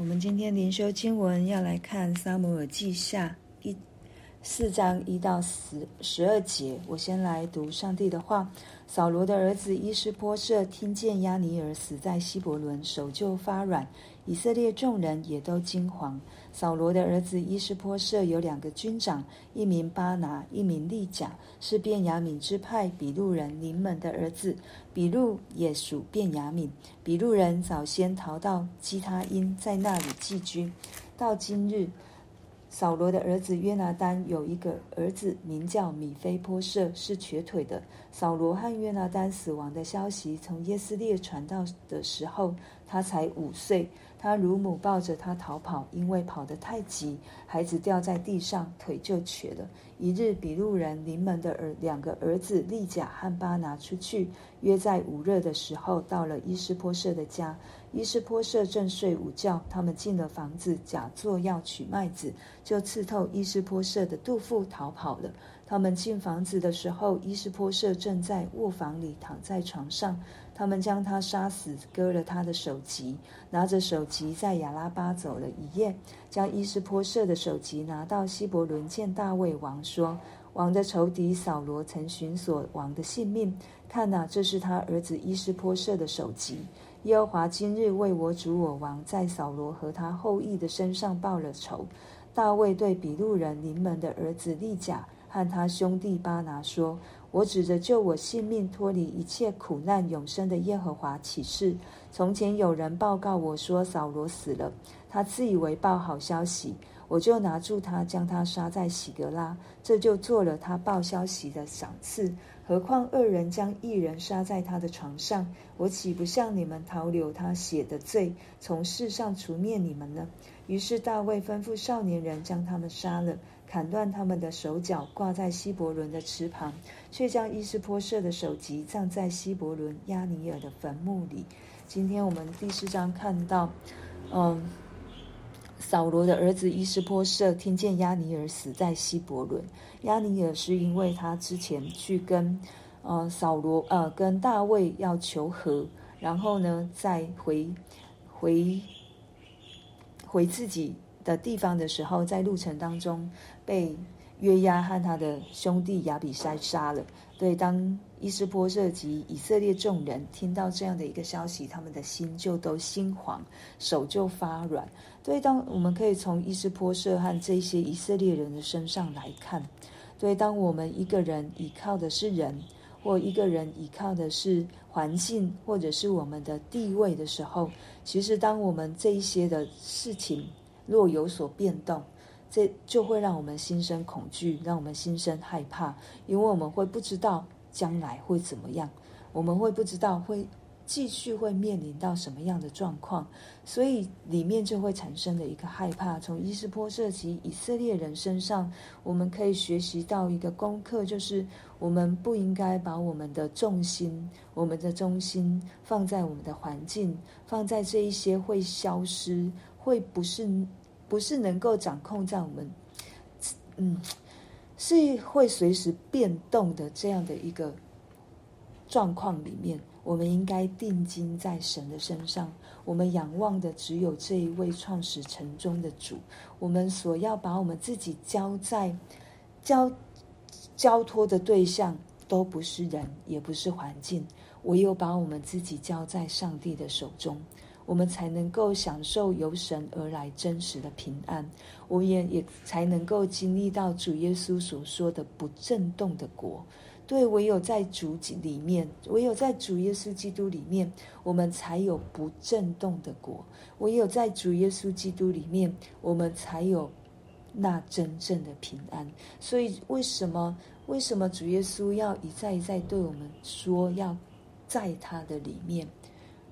我们今天灵修经文要来看《撒母耳记下》一四章一到十十二节。我先来读上帝的话：扫罗的儿子伊斯波设听见押尼珥死在希伯伦，手就发软。以色列众人也都惊惶。扫罗的儿子伊施波设有两个军长，一名巴拿，一名利甲，是便雅悯支派比录人临门的儿子。比录也属便雅悯。比录人早先逃到基他因，在那里寄居。到今日，扫罗的儿子约拿单有一个儿子，名叫米非波设，是瘸腿的。扫罗和约拿单死亡的消息从耶斯列传到的时候，他才五岁。他乳母抱着他逃跑，因为跑得太急，孩子掉在地上，腿就瘸了。一日，比路人临门的儿两个儿子利甲和巴拿出去，约在午热的时候，到了伊斯波设的家。伊斯波设正睡午觉，他们进了房子，假作要取麦子，就刺透伊斯波设的肚腹，逃跑了。他们进房子的时候，伊施波设正在卧房里躺在床上。他们将他杀死，割了他的首级，拿着首级在亚拉巴走了一夜，将伊施波设的首级拿到希伯仑见大卫王，说：“王的仇敌扫罗曾寻索王的性命，看哪，这是他儿子伊施波设的首级。耶和华今日为我主我王在扫罗和他后裔的身上报了仇。”大卫对比录人临门的儿子利甲和他兄弟巴拿说。我指着救我性命、脱离一切苦难、永生的耶和华起誓：从前有人报告我说扫罗死了，他自以为报好消息，我就拿住他，将他杀在喜格拉，这就做了他报消息的赏赐。何况二人将一人杀在他的床上，我岂不向你们讨留他血的罪，从世上除灭你们呢？于是大卫吩咐少年人将他们杀了。砍断他们的手脚，挂在希伯伦的池旁，却将伊斯波设的首级葬在希伯伦亚尼尔的坟墓里。今天我们第四章看到，嗯，扫罗的儿子伊斯波设听见亚尼尔死在希伯伦，亚尼尔是因为他之前去跟，呃，扫罗呃跟大卫要求和，然后呢再回回回自己的地方的时候，在路程当中。被约押和他的兄弟亚比筛杀了。对，当伊斯波设及以色列众人听到这样的一个消息，他们的心就都心慌，手就发软。对，当我们可以从伊斯波设和这些以色列人的身上来看，对，当我们一个人依靠的是人，或一个人依靠的是环境，或者是我们的地位的时候，其实当我们这一些的事情若有所变动，这就会让我们心生恐惧，让我们心生害怕，因为我们会不知道将来会怎么样，我们会不知道会继续会面临到什么样的状况，所以里面就会产生的一个害怕。从伊斯波设及以色列人身上，我们可以学习到一个功课，就是我们不应该把我们的重心、我们的中心放在我们的环境，放在这一些会消失、会不是。不是能够掌控在我们，嗯，是会随时变动的这样的一个状况里面，我们应该定睛在神的身上。我们仰望的只有这一位创始成终的主。我们所要把我们自己交在交交托的对象，都不是人，也不是环境，唯有把我们自己交在上帝的手中。我们才能够享受由神而来真实的平安，我也也才能够经历到主耶稣所说的不震动的国。对，唯有在主里面，唯有在主耶稣基督里面，我们才有不震动的国。唯有在主耶稣基督里面，我们才有那真正的平安。所以，为什么为什么主耶稣要一再一再对我们说，要在他的里面？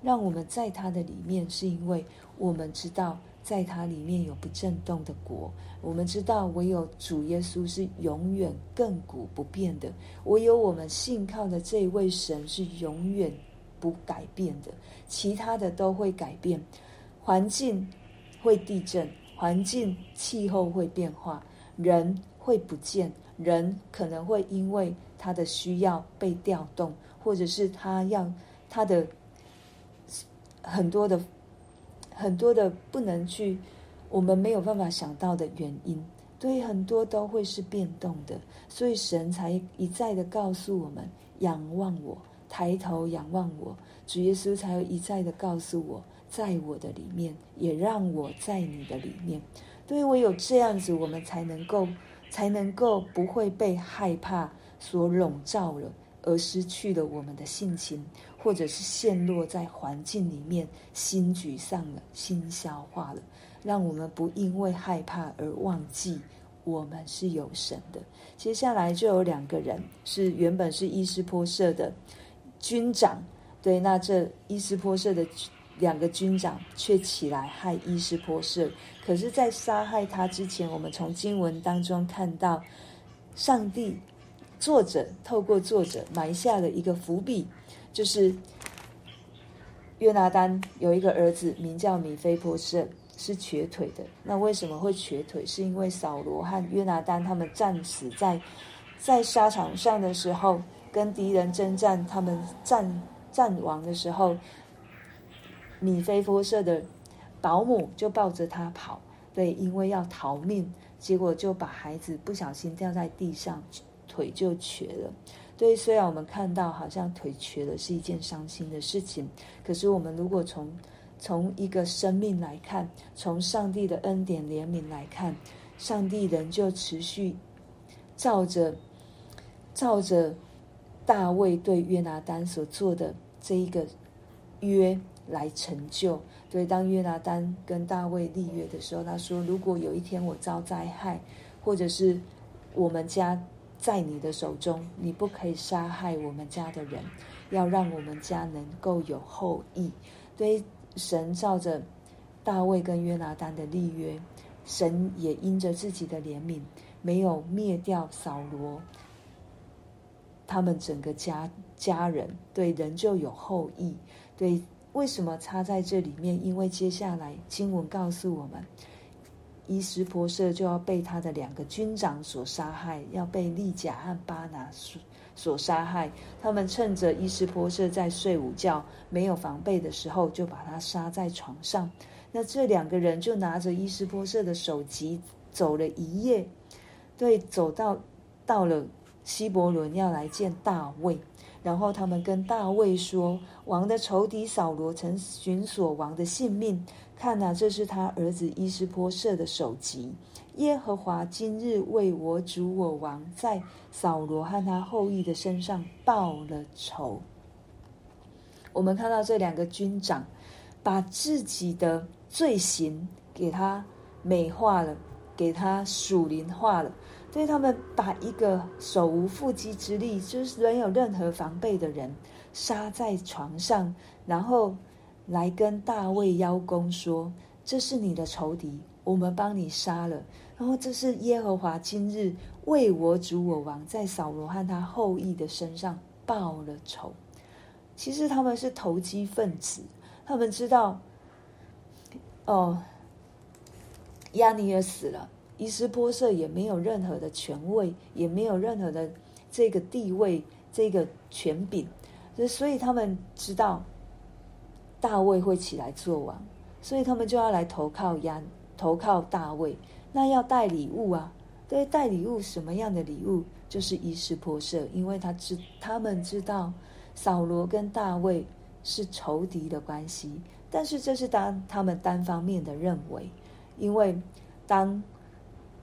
让我们在他的里面，是因为我们知道，在他里面有不震动的国。我们知道，唯有主耶稣是永远亘古不变的，唯有我们信靠的这一位神是永远不改变的。其他的都会改变，环境会地震，环境气候会变化，人会不见，人可能会因为他的需要被调动，或者是他要他的。很多的很多的不能去，我们没有办法想到的原因，对，很多都会是变动的，所以神才一再的告诉我们：仰望我，抬头仰望我。主耶稣才会一再的告诉我，在我的里面，也让我在你的里面。对，唯有这样子，我们才能够，才能够不会被害怕所笼罩了。而失去了我们的性情，或者是陷落在环境里面，心沮丧了，心消化了，让我们不因为害怕而忘记我们是有神的。接下来就有两个人是原本是伊斯波设的军长，对，那这伊斯波设的两个军长却起来害伊斯波设。可是，在杀害他之前，我们从经文当中看到上帝。作者透过作者埋下了一个伏笔，就是约拿单有一个儿子名叫米非波设，是瘸腿的。那为什么会瘸腿？是因为扫罗和约拿单他们战死在在沙场上的时候，跟敌人征战，他们战战亡的时候，米非波设的保姆就抱着他跑，对，因为要逃命，结果就把孩子不小心掉在地上。腿就瘸了，对。虽然我们看到好像腿瘸了是一件伤心的事情，可是我们如果从从一个生命来看，从上帝的恩典怜悯来看，上帝仍旧持续照着照着大卫对约拿单所做的这一个约来成就。对，当约拿单跟大卫立约的时候，他说：“如果有一天我遭灾害，或者是我们家。”在你的手中，你不可以杀害我们家的人，要让我们家能够有后裔。对，神照着大卫跟约拿单的立约，神也因着自己的怜悯，没有灭掉扫罗他们整个家家人，对，仍旧有后裔。对，为什么插在这里面？因为接下来经文告诉我们。伊斯波社就要被他的两个军长所杀害，要被利甲和巴拿所所杀害。他们趁着伊斯波社在睡午觉、没有防备的时候，就把他杀在床上。那这两个人就拿着伊斯波社的首级走了一夜，对，走到到了希伯伦要来见大卫。然后他们跟大卫说：“王的仇敌扫罗曾寻索王的性命。”看哪，这是他儿子伊施波设的首级。耶和华今日为我主我王在扫罗和他后裔的身上报了仇。我们看到这两个军长把自己的罪行给他美化了，给他属灵化了。对，他们把一个手无缚鸡之力，就是没有任何防备的人杀在床上，然后。来跟大卫邀功说：“这是你的仇敌，我们帮你杀了。然后这是耶和华今日为我主我王在扫罗和他后裔的身上报了仇。其实他们是投机分子，他们知道，哦，亚尼珥死了，伊施波设也没有任何的权位，也没有任何的这个地位，这个权柄，所以他们知道。”大卫会起来做王，所以他们就要来投靠亚，投靠大卫。那要带礼物啊，对，带礼物，什么样的礼物？就是伊施波设，因为他知他们知道扫罗跟大卫是仇敌的关系，但是这是当他们单方面的认为，因为当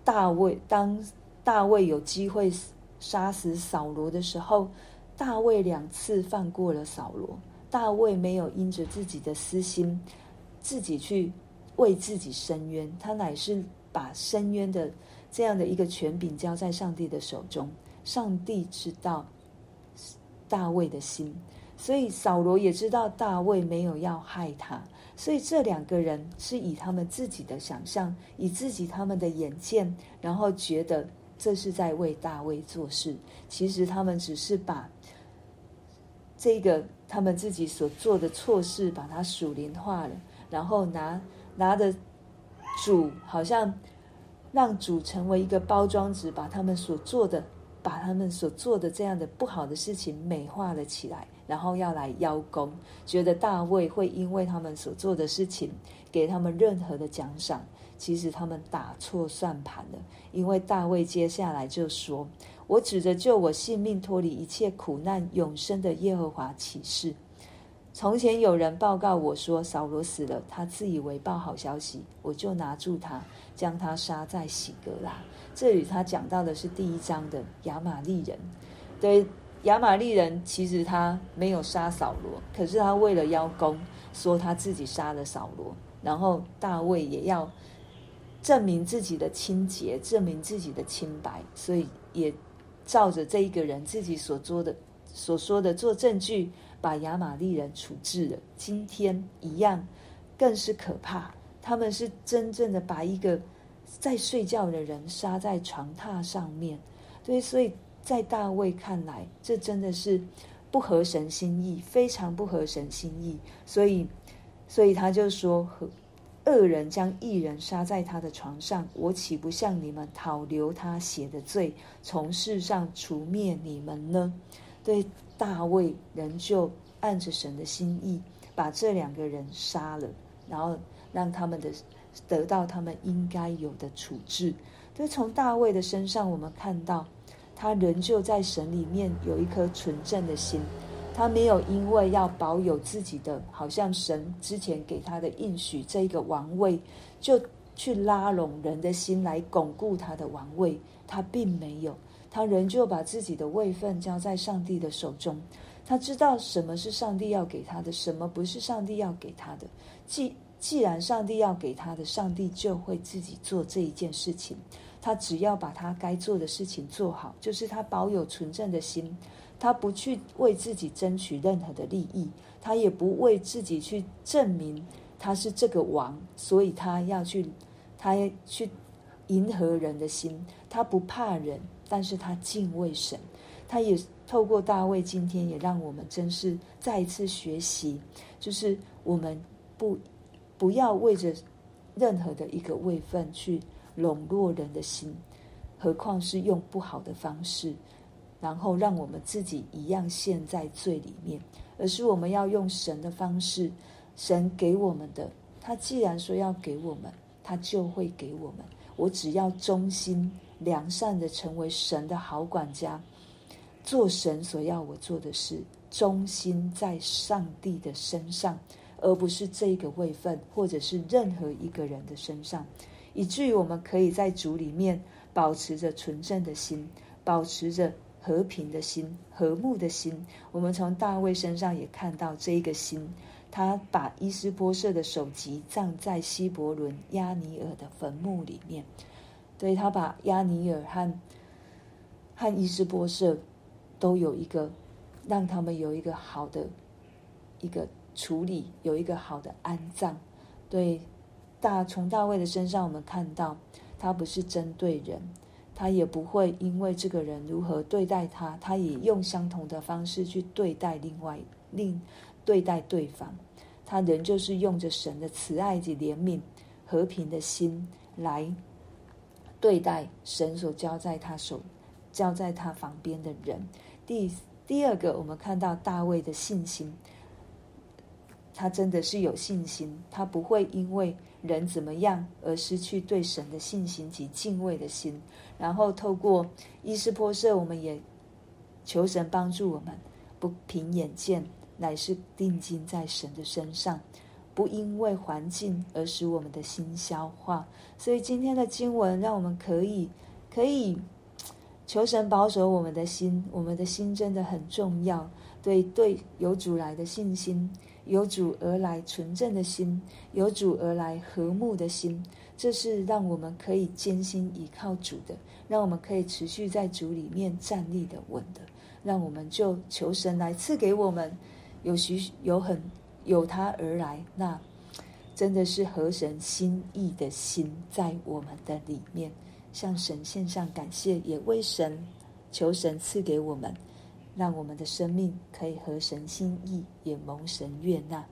大卫当大卫有机会杀死扫罗的时候，大卫两次放过了扫罗。大卫没有因着自己的私心，自己去为自己伸冤，他乃是把伸冤的这样的一个权柄交在上帝的手中。上帝知道大卫的心，所以扫罗也知道大卫没有要害他，所以这两个人是以他们自己的想象，以自己他们的眼见，然后觉得这是在为大卫做事。其实他们只是把这个。他们自己所做的错事，把它属灵化了，然后拿拿着主，好像让主成为一个包装纸，把他们所做的把他们所做的这样的不好的事情美化了起来，然后要来邀功，觉得大卫会因为他们所做的事情给他们任何的奖赏。其实他们打错算盘了，因为大卫接下来就说：“我指着救我性命、脱离一切苦难、永生的耶和华起誓。从前有人报告我说扫罗死了，他自以为报好消息，我就拿住他，将他杀在喜革拉。”这里他讲到的是第一章的亚玛力人。对，亚玛力人其实他没有杀扫罗，可是他为了邀功，说他自己杀了扫罗，然后大卫也要。证明自己的清洁，证明自己的清白，所以也照着这一个人自己所做的、所说的做证据，把亚玛力人处置了。今天一样，更是可怕。他们是真正的把一个在睡觉的人杀在床榻上面。对，所以在大卫看来，这真的是不合神心意，非常不合神心意。所以，所以他就说恶人将一人杀在他的床上，我岂不向你们讨留他血的罪，从世上除灭你们呢？对，大卫仍旧按着神的心意，把这两个人杀了，然后让他们的得到他们应该有的处置。对，从大卫的身上，我们看到他仍旧在神里面有一颗纯正的心。他没有因为要保有自己的，好像神之前给他的应许这一个王位，就去拉拢人的心来巩固他的王位。他并没有，他仍旧把自己的位分交在上帝的手中。他知道什么是上帝要给他的，什么不是上帝要给他的。既既然上帝要给他的，上帝就会自己做这一件事情。他只要把他该做的事情做好，就是他保有纯正的心。他不去为自己争取任何的利益，他也不为自己去证明他是这个王，所以他要去，他去迎合人的心。他不怕人，但是他敬畏神。他也透过大卫，今天也让我们真是再一次学习，就是我们不不要为着任何的一个位分去笼络人的心，何况是用不好的方式。然后让我们自己一样陷在罪里面，而是我们要用神的方式，神给我们的。他既然说要给我们，他就会给我们。我只要忠心良善的成为神的好管家，做神所要我做的事，忠心在上帝的身上，而不是这个位分，或者是任何一个人的身上，以至于我们可以在主里面保持着纯正的心，保持着。和平的心，和睦的心。我们从大卫身上也看到这一个心，他把伊斯波设的首级葬在希伯伦亚尼尔的坟墓里面。对，他把亚尼尔和和伊斯波设都有一个，让他们有一个好的一个处理，有一个好的安葬。对，大从大卫的身上，我们看到他不是针对人。他也不会因为这个人如何对待他，他也用相同的方式去对待另外另对待对方。他仍旧是用着神的慈爱及怜悯、和平的心来对待神所交在他手、交在他旁边的人。第第二个，我们看到大卫的信心。他真的是有信心，他不会因为人怎么样而失去对神的信心及敬畏的心。然后透过伊施波设，我们也求神帮助我们，不凭眼见，乃是定睛在神的身上，不因为环境而使我们的心消化。所以今天的经文让我们可以可以求神保守我们的心，我们的心真的很重要。对对，有主来的信心。由主而来纯正的心，由主而来和睦的心，这是让我们可以艰辛依靠主的，让我们可以持续在主里面站立的稳的，让我们就求神来赐给我们有许有很有他而来，那真的是合神心意的心在我们的里面，向神献上感谢，也为神求神赐给我们。让我们的生命可以合神心意，也蒙神悦纳。